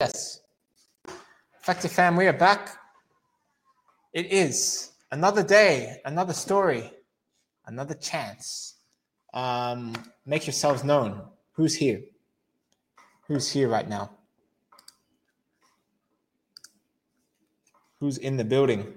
Yes. Effective fam, we are back. It is another day, another story, another chance. Um, make yourselves known. Who's here? Who's here right now? Who's in the building?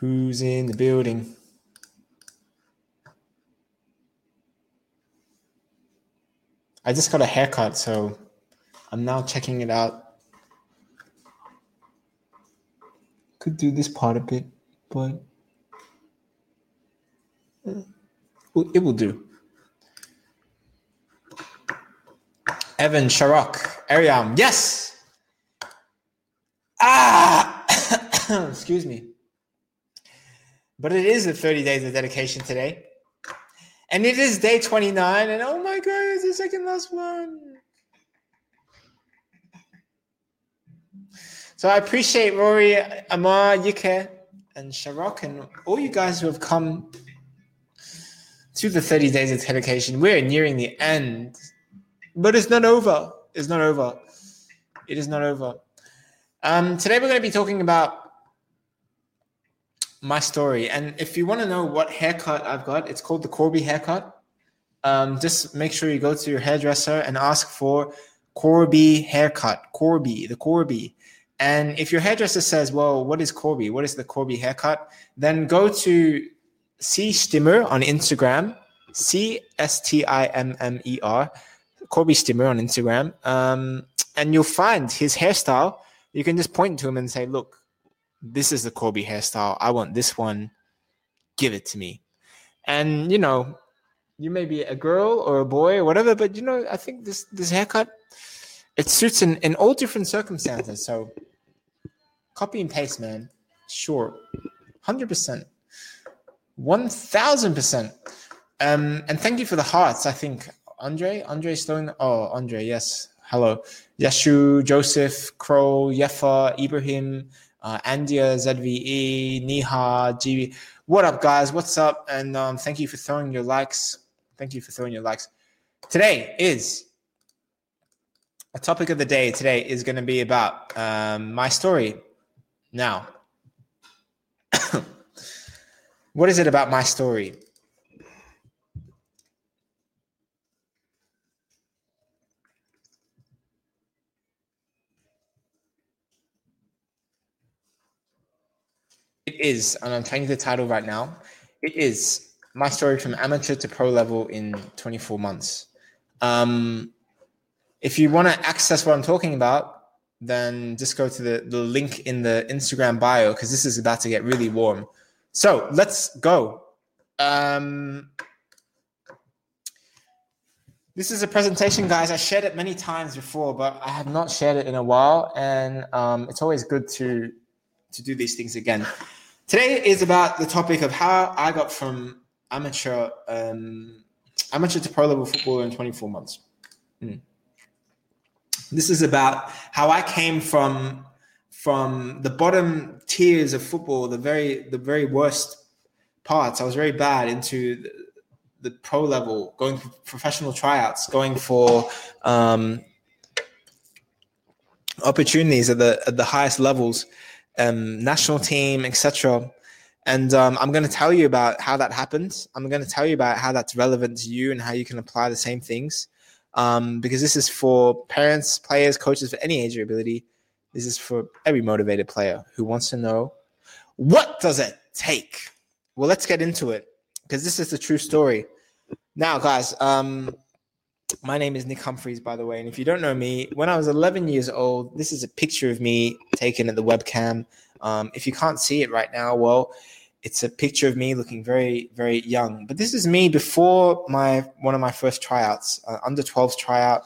Who's in the building? I just got a haircut, so I'm now checking it out. Could do this part a bit, but uh, it will do. Evan Sharok, Ariam, yes. Ah, excuse me. But it is the 30 days of dedication today. And it is day 29. And oh my God, it's the second last one. So I appreciate Rory, Amar, Yuke, and Sharok, and all you guys who have come to the 30 days of dedication. We're nearing the end, but it's not over. It's not over. It is not over. Um, today we're going to be talking about my story. And if you want to know what haircut I've got, it's called the Corby haircut. Um, just make sure you go to your hairdresser and ask for Corby haircut. Corby, the Corby. And if your hairdresser says, "Well, what is Corby? What is the Corby haircut?" Then go to C Stimmer on Instagram, C S T I M M E R, Corby Stimmer on Instagram, um, and you'll find his hairstyle. You can just point to him and say, "Look, this is the Corby hairstyle. I want this one. Give it to me. And you know, you may be a girl or a boy or whatever, but you know, I think this this haircut it suits in, in all different circumstances. So copy and paste, man. Sure. Hundred percent. One thousand percent. Um, and thank you for the hearts. I think Andre, Andre Stone. Oh, Andre, yes. Hello. Yeshu, Joseph, Crow, Yefa, Ibrahim, uh, Andia, ZVE, Niha, GB. What up, guys? What's up? And um, thank you for throwing your likes. Thank you for throwing your likes. Today is a topic of the day. Today is going to be about um, my story. Now, what is it about my story? Is, and I'm changing the title right now. It is my story from amateur to pro level in 24 months. Um, if you want to access what I'm talking about, then just go to the, the link in the Instagram bio because this is about to get really warm. So let's go. Um, this is a presentation, guys. I shared it many times before, but I have not shared it in a while, and um, it's always good to to do these things again. Today is about the topic of how I got from amateur um, amateur to pro level football in 24 months. Mm. This is about how I came from from the bottom tiers of football, the very the very worst parts. I was very bad into the, the pro level, going for professional tryouts, going for um, opportunities at the at the highest levels um, national team, etc. And um, I'm going to tell you about how that happens. I'm going to tell you about how that's relevant to you and how you can apply the same things. Um, because this is for parents, players, coaches for any age or ability. This is for every motivated player who wants to know what does it take. Well, let's get into it because this is the true story. Now, guys, um, my name is Nick Humphreys, by the way. And if you don't know me, when I was 11 years old, this is a picture of me taken at the webcam. Um, if you can't see it right now, well, it's a picture of me looking very, very young. But this is me before my one of my first tryouts, uh, under 12s tryout.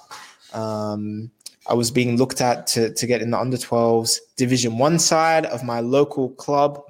Um, I was being looked at to, to get in the under 12s Division One side of my local club.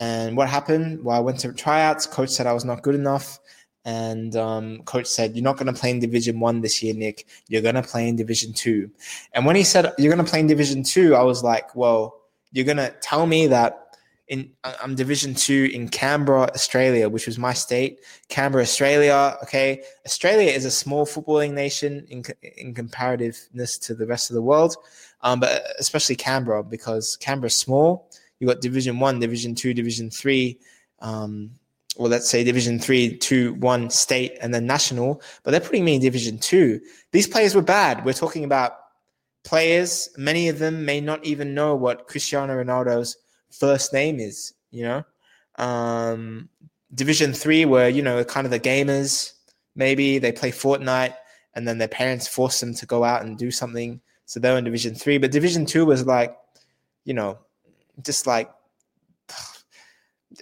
And what happened? Well, I went to tryouts. Coach said I was not good enough and um, coach said you're not going to play in division one this year nick you're going to play in division two and when he said you're going to play in division two i was like well you're going to tell me that in I'm Division Two in Canberra, Australia, which was my state. Canberra, Australia. Okay, Australia is a small footballing nation in in comparativeness to the rest of the world, um, but especially Canberra because Canberra's small. you've got Division One, Division Two, Division Three. Um, well, let's say Division Three, Two, One state, and then national. But they're putting me in Division Two. These players were bad. We're talking about players. Many of them may not even know what Cristiano Ronaldo's first name is, you know. Um, Division three, where you know kind of the gamers, maybe they play Fortnite, and then their parents force them to go out and do something, so they're in Division three. But Division two was like, you know, just like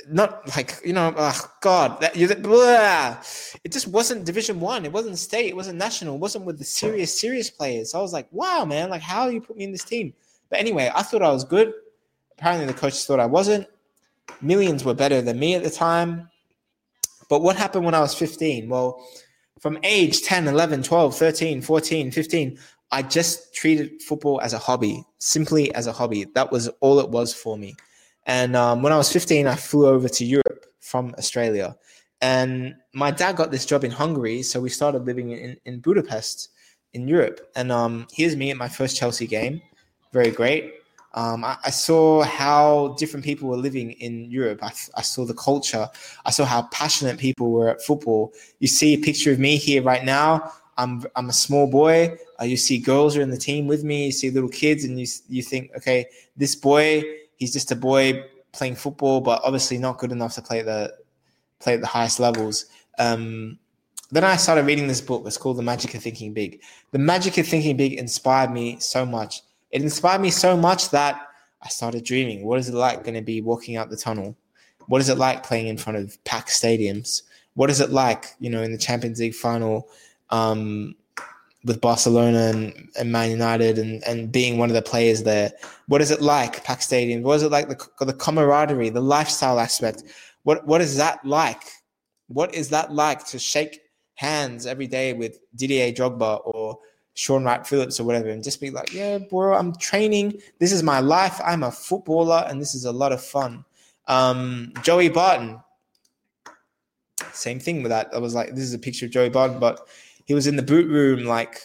not like you know oh god that you it just wasn't division one it wasn't state it wasn't national it wasn't with the serious serious players so i was like wow man like how you put me in this team but anyway i thought i was good Apparently, the coaches thought I wasn't. Millions were better than me at the time. But what happened when I was 15? Well, from age 10, 11, 12, 13, 14, 15, I just treated football as a hobby, simply as a hobby. That was all it was for me. And um, when I was 15, I flew over to Europe from Australia. And my dad got this job in Hungary. So we started living in, in Budapest in Europe. And um, here's me at my first Chelsea game. Very great. Um, I, I, saw how different people were living in Europe. I, I, saw the culture. I saw how passionate people were at football. You see a picture of me here right now. I'm I'm a small boy. Uh, you see girls are in the team with me. You see little kids, and you you think, okay, this boy, he's just a boy playing football, but obviously not good enough to play the play at the highest levels. Um, then I started reading this book. It's called The Magic of Thinking Big. The Magic of Thinking Big inspired me so much it inspired me so much that I started dreaming. What is it like going to be walking out the tunnel? What is it like playing in front of packed stadiums? What is it like, you know, in the Champions League final um, with Barcelona and, and Man United and, and being one of the players there? What is it like, packed Stadium? What is it like, the, the camaraderie, the lifestyle aspect? What, what is that like? What is that like to shake hands every day with Didier Drogba or Shaun Wright-Phillips or whatever, and just be like, yeah, bro, I'm training. This is my life. I'm a footballer, and this is a lot of fun. Um, Joey Barton, same thing with that. I was like, this is a picture of Joey Barton, but he was in the boot room, like,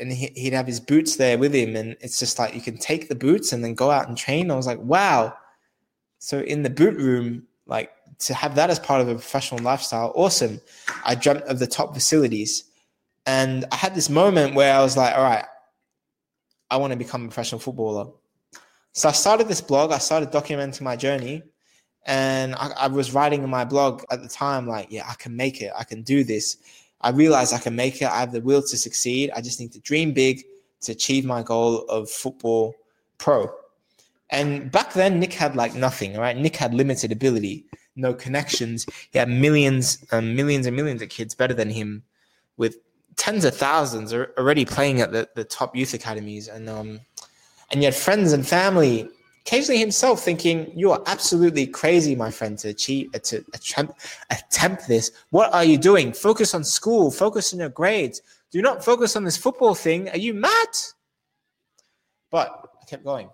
and he'd have his boots there with him, and it's just like you can take the boots and then go out and train. I was like, wow. So in the boot room, like to have that as part of a professional lifestyle, awesome. I dreamt of the top facilities and I had this moment where I was like, all right, I want to become a professional footballer. So I started this blog, I started documenting my journey. And I, I, was writing in my blog at the time, like, yeah, I can make it. I can do this. I realize I can make it. I have the will to succeed. I just need to dream big to achieve my goal of football pro. And back then, Nick had like nothing, right? Nick had limited ability, no connections. He had millions and millions and millions of kids better than him with tens of thousands are already playing at the, the top youth academies and um and yet friends and family occasionally himself thinking you are absolutely crazy my friend to achieve uh, to attempt attempt this. What are you doing? Focus on school. Focus on your grades. Do not focus on this football thing. Are you mad? But i kept going.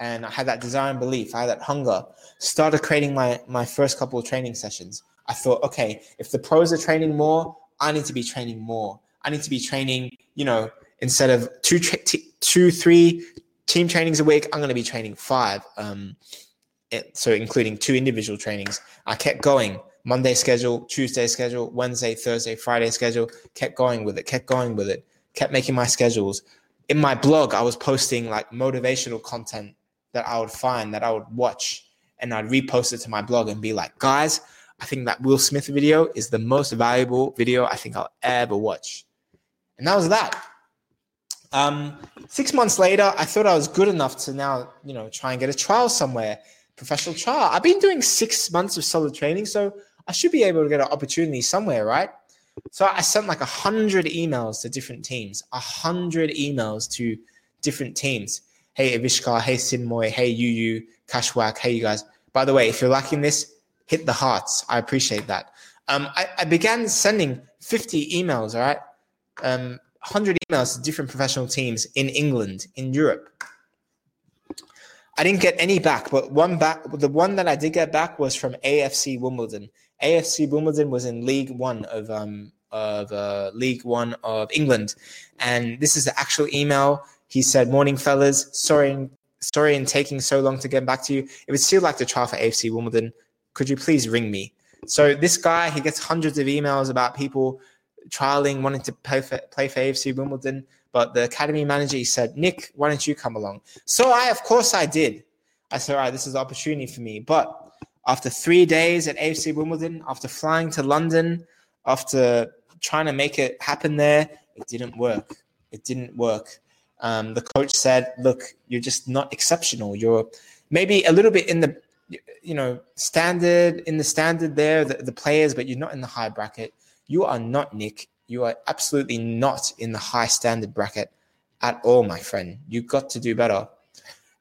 And i had that desire and belief. I had that hunger. Started creating my my first couple of training sessions. I thought okay if the pros are training more i need to be training more. I need to be training, you know, instead of two, tra- t- two, three team trainings a week, I'm going to be training five. Um, so including two individual trainings. I kept going. Monday schedule, Tuesday schedule, Wednesday, Thursday, Friday schedule. Kept going with it. Kept going with it. Kept making my schedules. In my blog, I was posting like motivational content that I would find that I would watch, and I'd repost it to my blog and be like, guys, I think that Will Smith video is the most valuable video I think I'll ever watch. And that was that. Um, six months later, I thought I was good enough to now, you know, try and get a trial somewhere, professional trial. I've been doing six months of solid training, so I should be able to get an opportunity somewhere, right? So I sent like a hundred emails to different teams, a hundred emails to different teams. Hey Avishkar, hey Sinmoy, hey you Yu Kashwak, hey you guys. By the way, if you're liking this, hit the hearts. I appreciate that. Um, I, I began sending 50 emails, all right? um, 100 emails to different professional teams in England, in Europe. I didn't get any back, but one back, the one that I did get back was from AFC Wimbledon. AFC Wimbledon was in League One of um of uh, League One of England, and this is the actual email. He said, "Morning, fellas. Sorry, sorry in taking so long to get back to you. It would still like to trial for AFC Wimbledon. Could you please ring me?" So this guy, he gets hundreds of emails about people trialing, wanting to play for, play for AFC Wimbledon. But the academy manager, he said, Nick, why don't you come along? So I, of course, I did. I said, all right, this is an opportunity for me. But after three days at AFC Wimbledon, after flying to London, after trying to make it happen there, it didn't work. It didn't work. Um, the coach said, look, you're just not exceptional. You're maybe a little bit in the, you know, standard, in the standard there, the, the players, but you're not in the high bracket. You are not Nick. You are absolutely not in the high standard bracket at all, my friend. You've got to do better.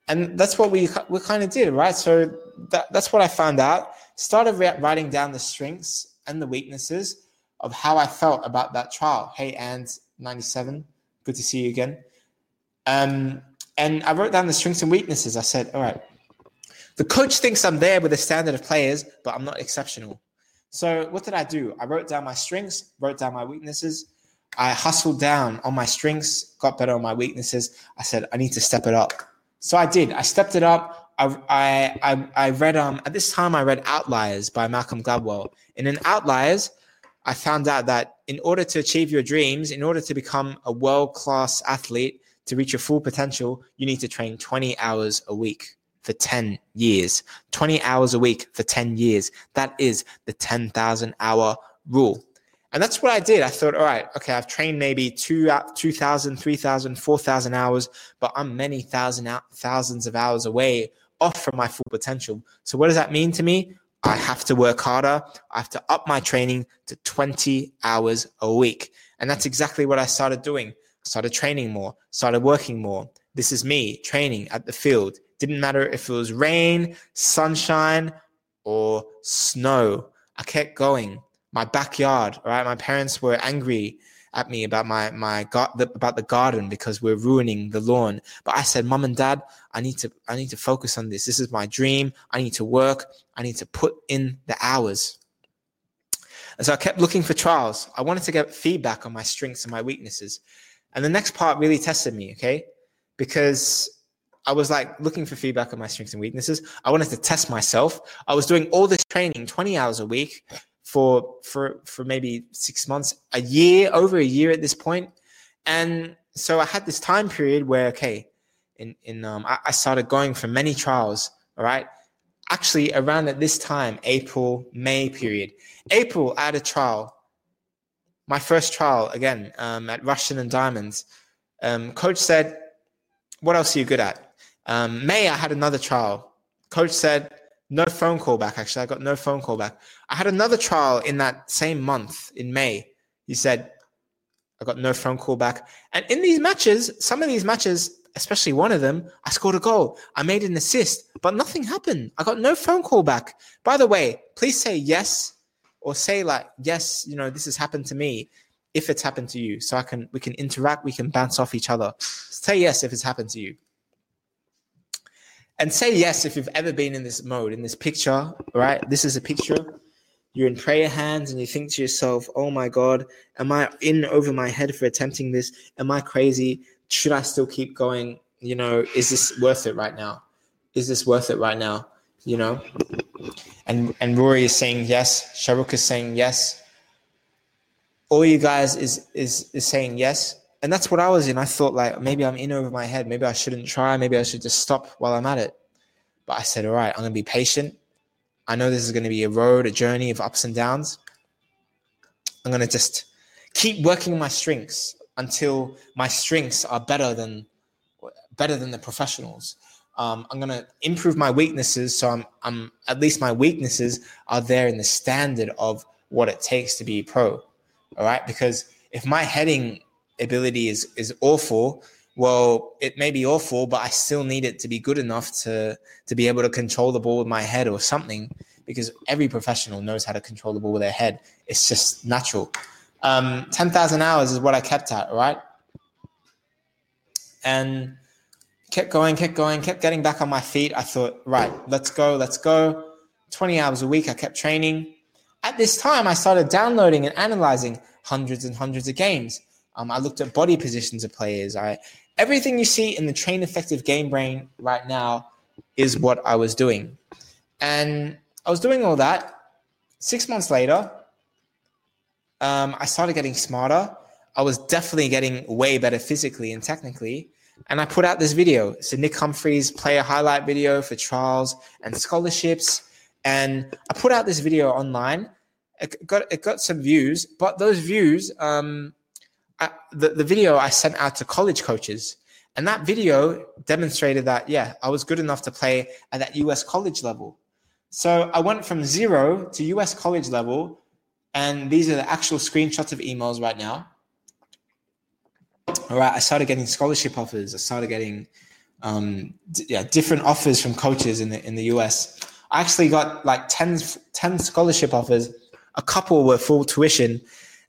And that's what we we kind of did, right? So that, that's what I found out. Started writing down the strengths and the weaknesses of how I felt about that trial. Hey, and 97, good to see you again. Um, and I wrote down the strengths and weaknesses. I said, all right, the coach thinks I'm there with a standard of players, but I'm not exceptional. So what did I do? I wrote down my strengths, wrote down my weaknesses. I hustled down on my strengths, got better on my weaknesses. I said, I need to step it up. So I did. I stepped it up. I, I, I, read, um, at this time, I read Outliers by Malcolm Gladwell. And in Outliers, I found out that in order to achieve your dreams, in order to become a world class athlete, to reach your full potential, you need to train 20 hours a week for 10 years, 20 hours a week for 10 years. That is the 10,000 hour rule. And that's what I did. I thought, all right, okay, I've trained maybe two, uh, 2,000, 3,000, 4,000 hours, but I'm many thousand, uh, thousands of hours away off from my full potential. So what does that mean to me? I have to work harder. I have to up my training to 20 hours a week. And that's exactly what I started doing. I started training more, started working more. This is me training at the field, didn't matter if it was rain, sunshine, or snow. I kept going. My backyard, right? My parents were angry at me about my my about the garden because we're ruining the lawn. But I said, "Mom and Dad, I need to I need to focus on this. This is my dream. I need to work. I need to put in the hours." And so I kept looking for trials. I wanted to get feedback on my strengths and my weaknesses. And the next part really tested me, okay? Because I was like looking for feedback on my strengths and weaknesses. I wanted to test myself. I was doing all this training, 20 hours a week for for for maybe six months, a year, over a year at this point. And so I had this time period where, okay, in in um, I, I started going for many trials. All right, actually around at this time, April May period. April, I had a trial, my first trial again um, at Rushden and Diamonds. Um, coach said, "What else are you good at?" Um, May, I had another trial. Coach said, no phone call back. Actually, I got no phone call back. I had another trial in that same month in May. He said, I got no phone call back. And in these matches, some of these matches, especially one of them, I scored a goal. I made an assist, but nothing happened. I got no phone call back. By the way, please say yes or say like, yes, you know, this has happened to me if it's happened to you. So I can, we can interact, we can bounce off each other. Say yes if it's happened to you and say yes if you've ever been in this mode, in this picture, right? This is a picture. You're in prayer hands and you think to yourself, oh my God, am I in over my head for attempting this? Am I crazy? Should I still keep going? You know, is this worth it right now? Is this worth it right now? You know? And and Rory is saying yes. Sharuk is saying yes. All you guys is is is saying yes and that's what I was in. I thought like maybe I'm in over my head. Maybe I shouldn't try. Maybe I should just stop while I'm at it. But I said, all right, I'm gonna be patient. I know this is gonna be a road, a journey of ups and downs. I'm gonna just keep working my strengths until my strengths are better than better than the professionals. Um, I'm gonna improve my weaknesses, so I'm I'm at least my weaknesses are there in the standard of what it takes to be pro. All right, because if my heading ability is is awful well it may be awful but i still need it to be good enough to to be able to control the ball with my head or something because every professional knows how to control the ball with their head it's just natural um 10,000 hours is what i kept at right and kept going, kept going, kept getting back on my feet. I thought, right, let's go, let's go. 20 hours a week, I kept training. At this time, I started downloading and analyzing hundreds and hundreds of games. Um, I looked at body positions of players. I everything you see in the train effective game brain right now is what I was doing. And I was doing all that. Six months later, um, I started getting smarter. I was definitely getting way better physically and technically. And I put out this video. It's a Nick Humphreys player highlight video for trials and scholarships. And I put out this video online. It got it got some views, but those views, um, The the video I sent out to college coaches, and that video demonstrated that yeah, I was good enough to play at that US college level. So I went from zero to US college level, and these are the actual screenshots of emails right now. All right, I started getting scholarship offers. I started getting um, d- yeah, different offers from coaches in the in the US. I actually got like 10, 10 scholarship offers. A couple were full tuition,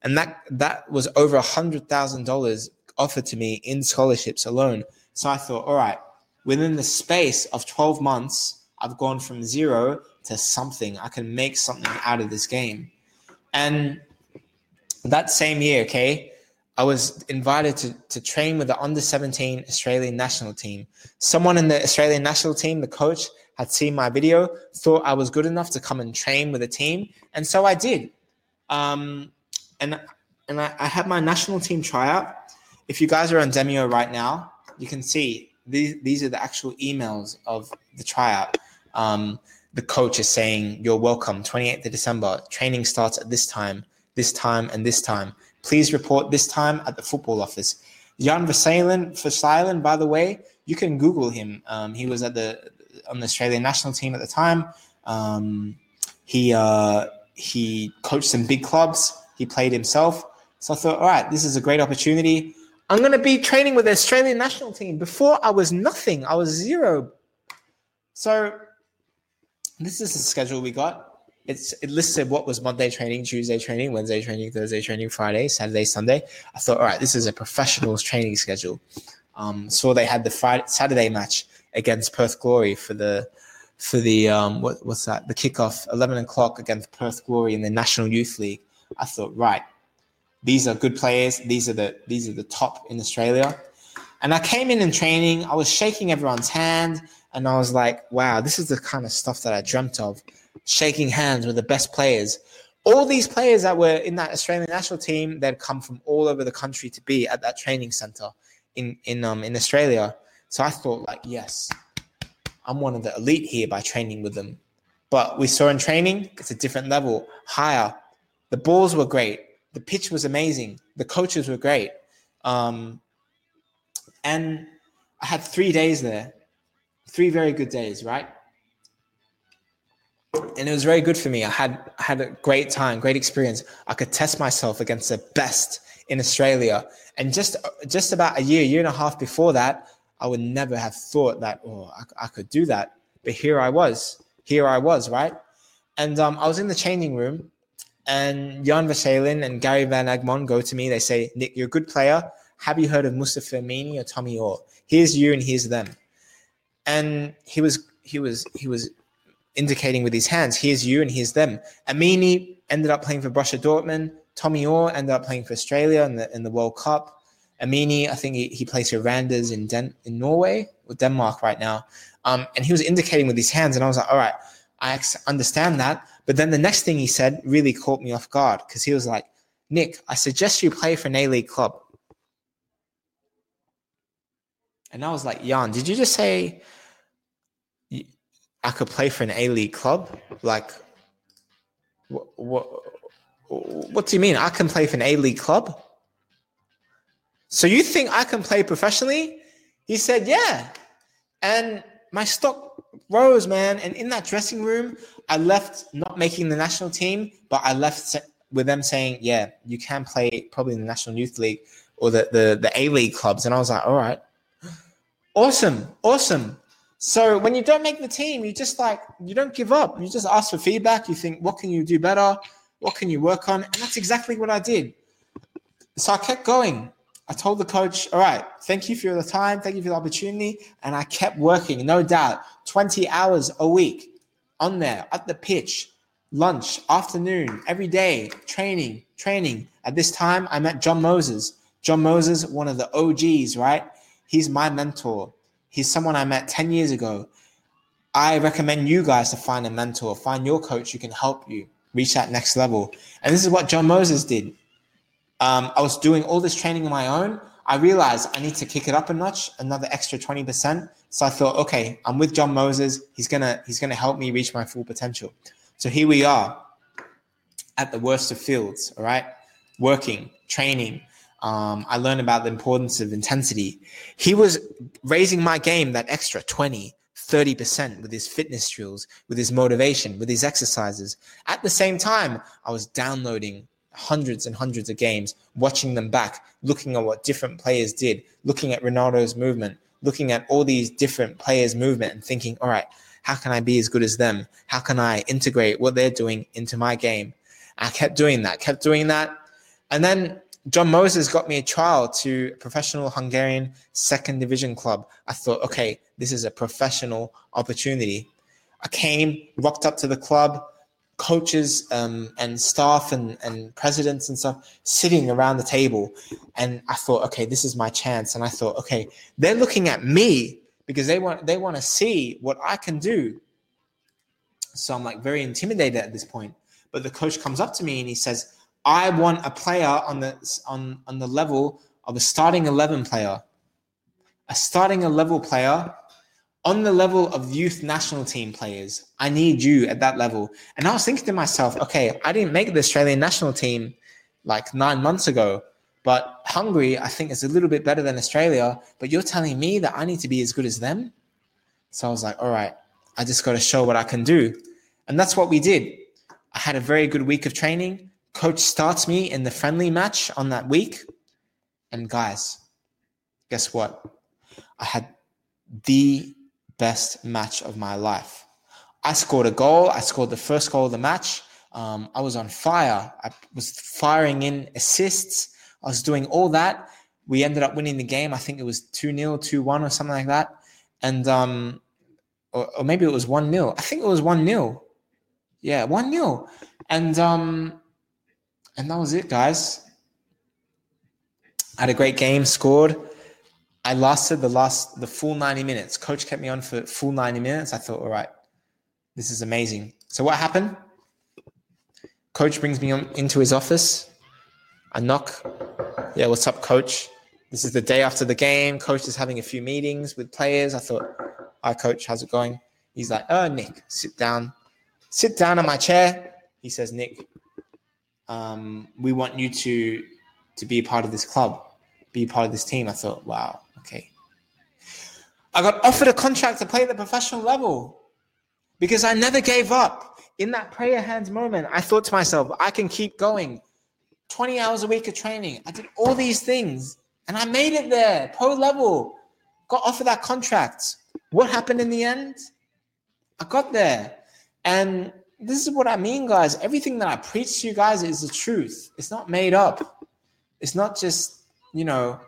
and that that was over a hundred thousand dollars offered to me in scholarships alone. So I thought, all right, within the space of twelve months, I've gone from zero to something. I can make something out of this game. And that same year, okay, I was invited to, to train with the under 17 Australian national team. Someone in the Australian national team, the coach, had seen my video, thought I was good enough to come and train with the team. And so I did. Um, and and I, I had my national team tryout. If you guys are on Demio right now, you can see these, these are the actual emails of the tryout. Um, the coach is saying, You're welcome, 28th of December. Training starts at this time, this time, and this time. Please report this time at the football office. Jan Versleijen, Versleijen, by the way, you can Google him. Um, he was at the on the Australian national team at the time. Um, he uh, he coached some big clubs. He played himself. So I thought, all right, this is a great opportunity. I'm going to be training with the Australian national team. Before I was nothing. I was zero. So this is the schedule we got. It's it listed what was Monday training, Tuesday training, Wednesday training, Thursday training, Friday, Saturday, Sunday. I thought, all right, this is a professional's training schedule. Um, so they had the Friday Saturday match against Perth Glory for the for the um, what, what's that? The kickoff, eleven o'clock against Perth Glory in the National Youth League. I thought, right, these are good players. These are the these are the top in Australia. And I came in in training. I was shaking everyone's hand, and I was like, wow, this is the kind of stuff that I dreamt of, shaking hands with the best players. All these players that were in that Australian national team, they'd come from all over the country to be at that training center in in um in Australia. So I thought, like, yes, I'm one of the elite here by training with them. But we saw in training, it's a different level, higher. The balls were great. The pitch was amazing. The coaches were great. Um, and I had three days there, three very good days, right? And it was very good for me. I had I had a great time, great experience. I could test myself against the best in Australia. And just just about a year, year and a half before that, I would never have thought that, oh, I, I could do that. But here I was. Here I was, right? And um, I was in the changing room, and Jan Versleijen and Gary Van Egmond go to me. They say, Nick, you're a good player. Have you heard of Mustafa Amini or Tommy Oar? Here's you and here's them. And he was he was he was indicating with his hands, here's you and here's them. Amini ended up playing for Borussia Dortmund. Tommy Oar ended up playing for Australia in the in the World Cup. Amini, I think he, he plays for Randers in Den- in Norway or Denmark right now. Um, and he was indicating with his hands, and I was like, all right, I understand that. But then the next thing he said really caught me off guard because he was like, Nick, I suggest you play for an A League club. And I was like, Jan, did you just say I could play for an A League club? Like, what, what, what do you mean? I can play for an A League club? So you think I can play professionally? He said, Yeah. And my stock rose, man. And in that dressing room, I left not making the national team, but I left with them saying, Yeah, you can play probably in the National Youth League or the, the, the A League clubs. And I was like, All right. Awesome. Awesome. So when you don't make the team, you just like, you don't give up. You just ask for feedback. You think, What can you do better? What can you work on? And that's exactly what I did. So I kept going I told the coach, all right, thank you for the time, thank you for the opportunity. And I kept working, no doubt, 20 hours a week on there at the pitch, lunch, afternoon, every day, training, training. At this time, I met John Moses. John Moses, one of the OGs, right? He's my mentor. He's someone I met 10 years ago. I recommend you guys to find a mentor, find your coach who can help you reach that next level. And this is what John Moses did um, I was doing all this training on my own. I realized I need to kick it up a notch, another extra 20%. So I thought, okay, I'm with John Moses. He's gonna he's gonna help me reach my full potential. So here we are at the worst of fields, all right? Working, training. Um, I learned about the importance of intensity. He was raising my game that extra 20, 30% with his fitness drills, with his motivation, with his exercises. At the same time, I was downloading hundreds and hundreds of games, watching them back, looking at what different players did, looking at Ronaldo's movement, looking at all these different players' movement and thinking, all right, how can I be as good as them? How can I integrate what they're doing into my game? I kept doing that, kept doing that. And then John Moses got me a trial to a professional Hungarian second division club. I thought, okay, this is a professional opportunity. I came, rocked up to the club, coaches um, and staff and, and presidents and stuff sitting around the table. And I thought, okay, this is my chance. And I thought, okay, they're looking at me because they want they want to see what I can do. So I'm like very intimidated at this point. But the coach comes up to me and he says, I want a player on the on, on the level of a starting 11 player. A starting a level player on the level of youth national team players, I need you at that level. And I was thinking to myself, okay, I didn't make the Australian national team like nine months ago, but Hungary, I think, is a little bit better than Australia. But you're telling me that I need to be as good as them? So I was like, all right, I just got to show what I can do. And that's what we did. I had a very good week of training. Coach starts me in the friendly match on that week. And guys, guess what? I had the best match of my life. I scored a goal. I scored the first goal of the match. Um, I was on fire. I was firing in assists. I was doing all that. We ended up winning the game. I think it was 2 0, 2 1 or something like that. And, um, or, or maybe it was 1 0. I think it was 1 0. Yeah, 1 0. And, um, and that was it, guys. I had a great game, scored. I lasted the last the full 90 minutes. Coach kept me on for full 90 minutes. I thought, all right, this is amazing. So what happened? Coach brings me on, into his office. I knock. Yeah, what's up, coach? This is the day after the game. Coach is having a few meetings with players. I thought, hi, coach, how's it going? He's like, oh, Nick, sit down. Sit down on my chair. He says, Nick, um, we want you to to be a part of this club, be part of this team. I thought, wow, Okay. I got offered a contract to play at the professional level because I never gave up. In that prayer hands moment, I thought to myself, I can keep going. 20 hours a week of training. I did all these things and I made it there, pro level. Got offered that contract. What happened in the end? I got there. And this is what I mean, guys. Everything that I preach to you guys is the truth. It's not made up. It's not just, you know,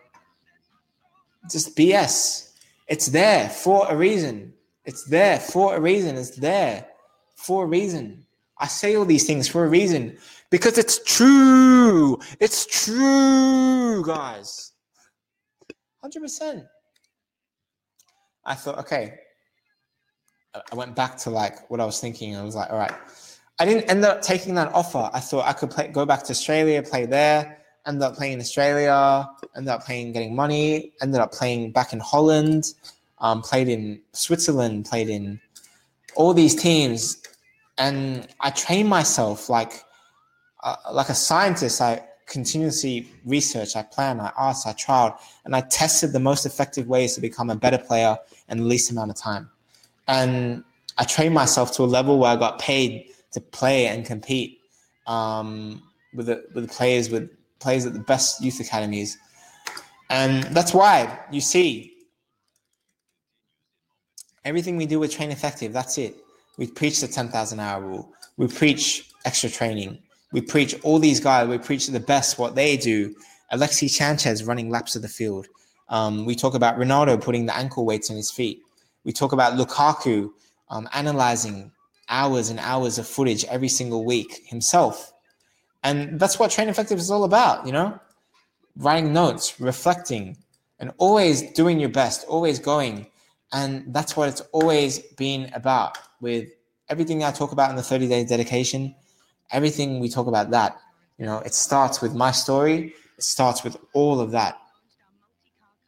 just BS. It's there for a reason. It's there for a reason. It's there for a reason. I say all these things for a reason because it's true. It's true, guys. 100%. I thought, okay. I went back to like what I was thinking. I was like, all right. I didn't end up taking that offer. I thought I could play, go back to Australia, play there ended up playing in Australia, ended up playing getting money, ended up playing back in Holland, um, played in Switzerland, played in all these teams, and I trained myself like uh, like a scientist. I continuously research, I plan, I asked, I tried, and I tested the most effective ways to become a better player in the least amount of time. And I trained myself to a level where I got paid to play and compete um, with the, with the players with plays at the best youth academies. And that's why you see everything we do with Train Effective, that's it. We preach the 10,000 hour rule. We preach extra training. We preach all these guys, we preach the best what they do. Alexi Sanchez running laps of the field. Um, we talk about Ronaldo putting the ankle weights on his feet. We talk about Lukaku um, analyzing hours and hours of footage every single week himself. And that's what Train Effective is all about, you know? Writing notes, reflecting, and always doing your best, always going. And that's what it's always been about with everything I talk about in the 30 day dedication, everything we talk about that. You know, it starts with my story, it starts with all of that.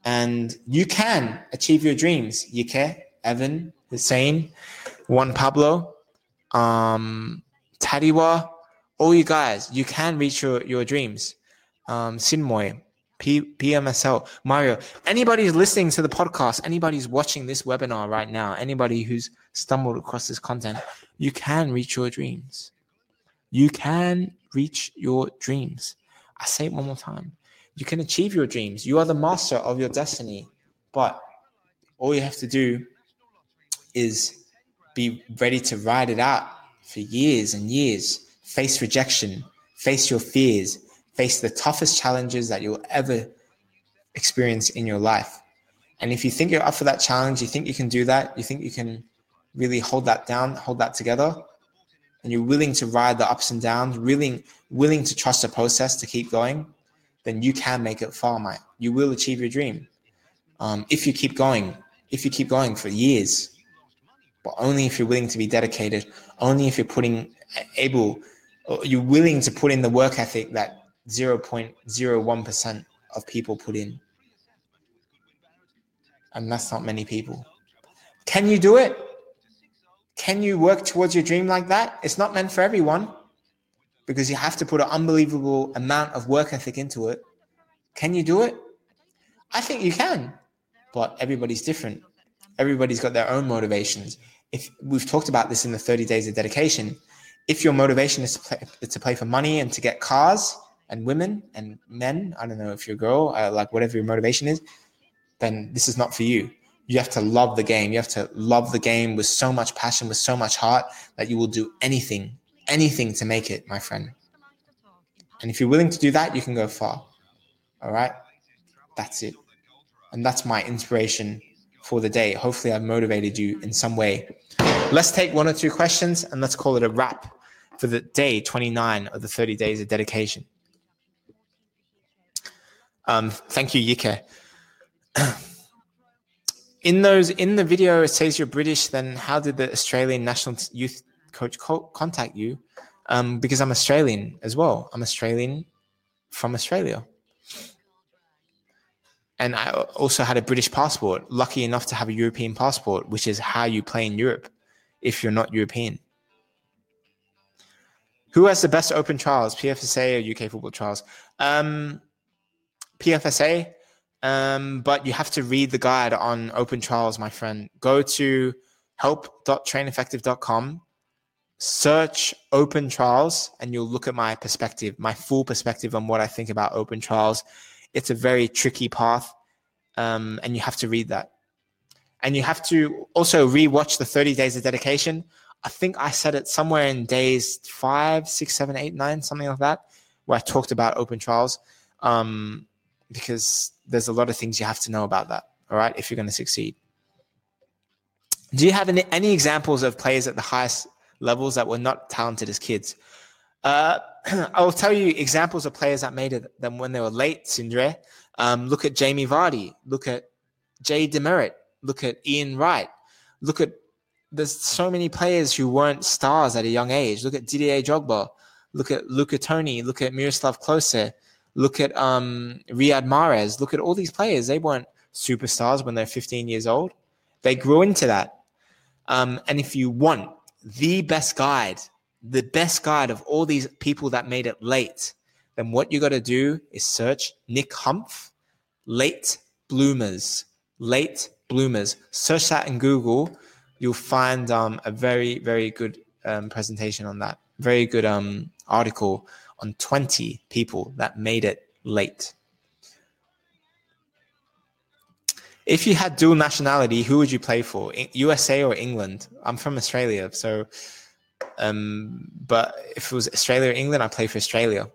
And you can achieve your dreams. Yike, Evan, Hussein, Juan Pablo, um, Tadiwa, all you guys, you can reach your, your dreams. Um, Sinmoy, P- PMSL, Mario, anybody who's listening to the podcast, anybody who's watching this webinar right now, anybody who's stumbled across this content, you can reach your dreams. You can reach your dreams. I say it one more time. You can achieve your dreams. You are the master of your destiny. But all you have to do is be ready to ride it out for years and years. Face rejection, face your fears, face the toughest challenges that you'll ever experience in your life. And if you think you're up for that challenge, you think you can do that, you think you can really hold that down, hold that together, and you're willing to ride the ups and downs, willing willing to trust the process to keep going, then you can make it far, mate. You will achieve your dream. Um, if you keep going, if you keep going for years, but only if you're willing to be dedicated, only if you're putting able, you're willing to put in the work ethic that 0.01% of people put in. And that's not many people. Can you do it? Can you work towards your dream like that? It's not meant for everyone because you have to put an unbelievable amount of work ethic into it. Can you do it? I think you can, but everybody's different. Everybody's got their own motivations. If we've talked about this in the 30 days of dedication, if your motivation is to play, to play for money and to get cars and women and men, I don't know if you're a girl, uh, like whatever your motivation is, then this is not for you you have to love the game. You have to love the game with so much passion, with so much heart that you will do anything, anything to make it, my friend. And if you're willing to do that, you can go far. All right. That's it. And that's my inspiration for the day. Hopefully, I've motivated you in some way. Let's take one or two questions and let's call it a wrap for the day 29 of the 30 days of dedication. Um, thank you, Yike. in those in the video it says you're british then how did the australian national youth coach co- contact you um, because i'm australian as well i'm australian from australia and i also had a british passport lucky enough to have a european passport which is how you play in europe if you're not european who has the best open trials pfsa or uk football trials um, pfsa um, but you have to read the guide on open trials, my friend. Go to help.traineffective.com, search open trials, and you'll look at my perspective, my full perspective on what I think about open trials. It's a very tricky path, um, and you have to read that. And you have to also rewatch the 30 days of dedication. I think I said it somewhere in days five, six, seven, eight, nine, something like that, where I talked about open trials. Um, because there's a lot of things you have to know about that. All right, if you're going to succeed. Do you have any, any examples of players at the highest levels that were not talented as kids? Uh, I will tell you examples of players that made it them when they were late, Sindre. Um, look at Jamie Vardy. Look at Jay DeMerit. Look at Ian Wright. Look at there's so many players who weren't stars at a young age. Look at Didier Drogba. Look at Luca Toni. Look at Miroslav Klose. Look at um, Riyad Mahrez. Look at all these players. They weren't superstars when they're 15 years old. They grew into that. Um, and if you want the best guide, the best guide of all these people that made it late, then what you got to do is search Nick Humph, late bloomers, late bloomers. Search that in Google. You'll find um, a very, very good um, presentation on that. Very good um, article on 20 people that made it late. If you had dual nationality, who would you play for? USA or England? I'm from Australia, so um, but if it was Australia or England, I play for Australia.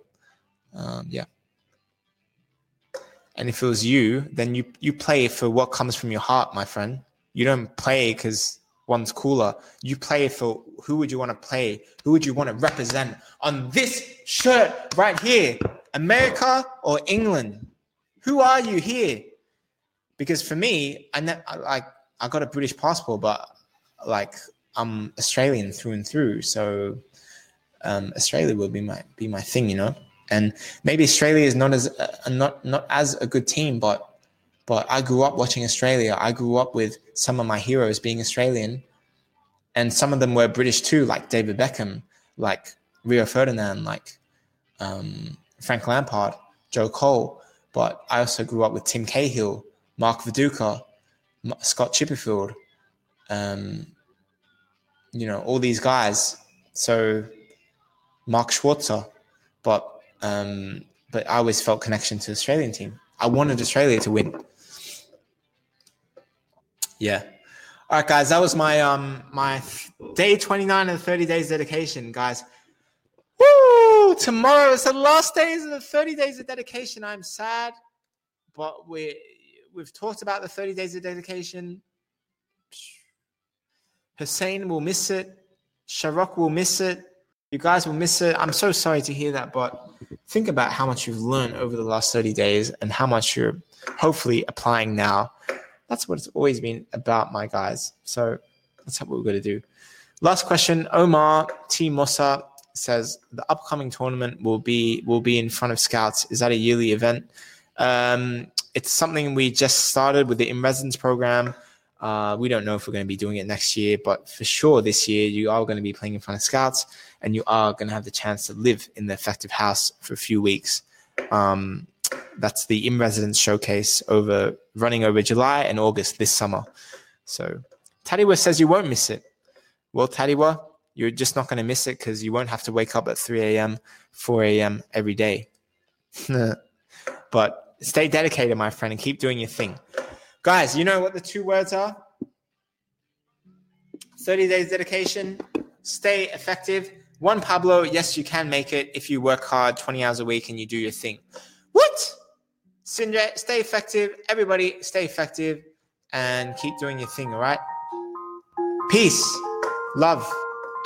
Um, yeah. And if it was you, then you you play for what comes from your heart, my friend. You don't play because one's cooler. You play for who would you want to play? Who would you want to represent on this shirt right here? America or England? Who are you here? Because for me, I like I got a British passport, but like I'm Australian through and through. So um, Australia will be my be my thing, you know. And maybe Australia is not as uh, not not as a good team, but but I grew up watching Australia. I grew up with some of my heroes being Australian, and some of them were British too, like David Beckham, like Rio Ferdinand, like um, Frank Lampard, Joe Cole. But I also grew up with Tim Cahill, Mark Viduka, Scott Chipperfield, um, you know, all these guys. So Mark Schwarzer, but um, but I always felt connection to the Australian team. I wanted Australia to win. Yeah. All right, guys. That was my um my day 29 of the 30 days dedication, guys. Woo! Tomorrow is the last days of the 30 days of dedication. I'm sad, but we we've talked about the 30 days of dedication. Hussein will miss it. Sharok will miss it. You guys will miss it. I'm so sorry to hear that, but think about how much you've learned over the last 30 days and how much you're hopefully applying now. That's what it's always been about, my guys. So that's what we're going to do. Last question. Omar T. Mossa says the upcoming tournament will be will be in front of scouts. Is that a yearly event? Um, it's something we just started with the in residence program. Uh, we don't know if we're going to be doing it next year, but for sure this year you are going to be playing in front of scouts and you are going to have the chance to live in the effective house for a few weeks. Um, that's the in residence showcase over running over July and August this summer. So Tadiwa says you won't miss it. Well, Tadiwa, you're just not going to miss it because you won't have to wake up at 3 a.m., 4 a.m. every day. but stay dedicated, my friend, and keep doing your thing. Guys, you know what the two words are? 30 days dedication, stay effective. One Pablo, yes, you can make it if you work hard 20 hours a week and you do your thing. What? Sindre, stay effective. Everybody, stay effective and keep doing your thing, all right? Peace, love,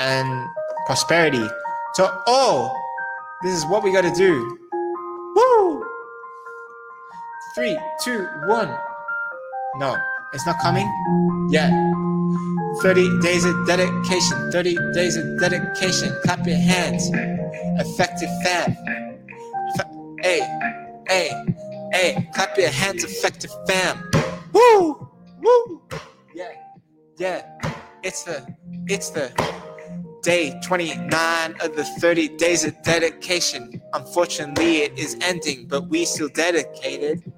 and prosperity to all. This is what we got to do. Woo! Three, two, one. No, it's not coming yet. 30 days of dedication. 30 days of dedication. Clap your hands. Effective fam. Hey, hey, hey. Clap your hands, effective fam. Woo! Woo! Yeah, yeah. It's the, it's the day 29 of the 30 days of dedication. Unfortunately, it is ending, but we still dedicated.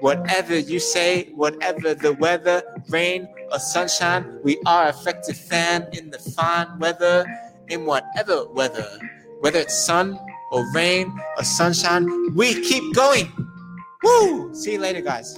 Whatever you say, whatever the weather, rain or sunshine, we are effective fan in the fine weather, in whatever weather. Whether it's sun or rain or sunshine, we keep going. Woo! See you later, guys.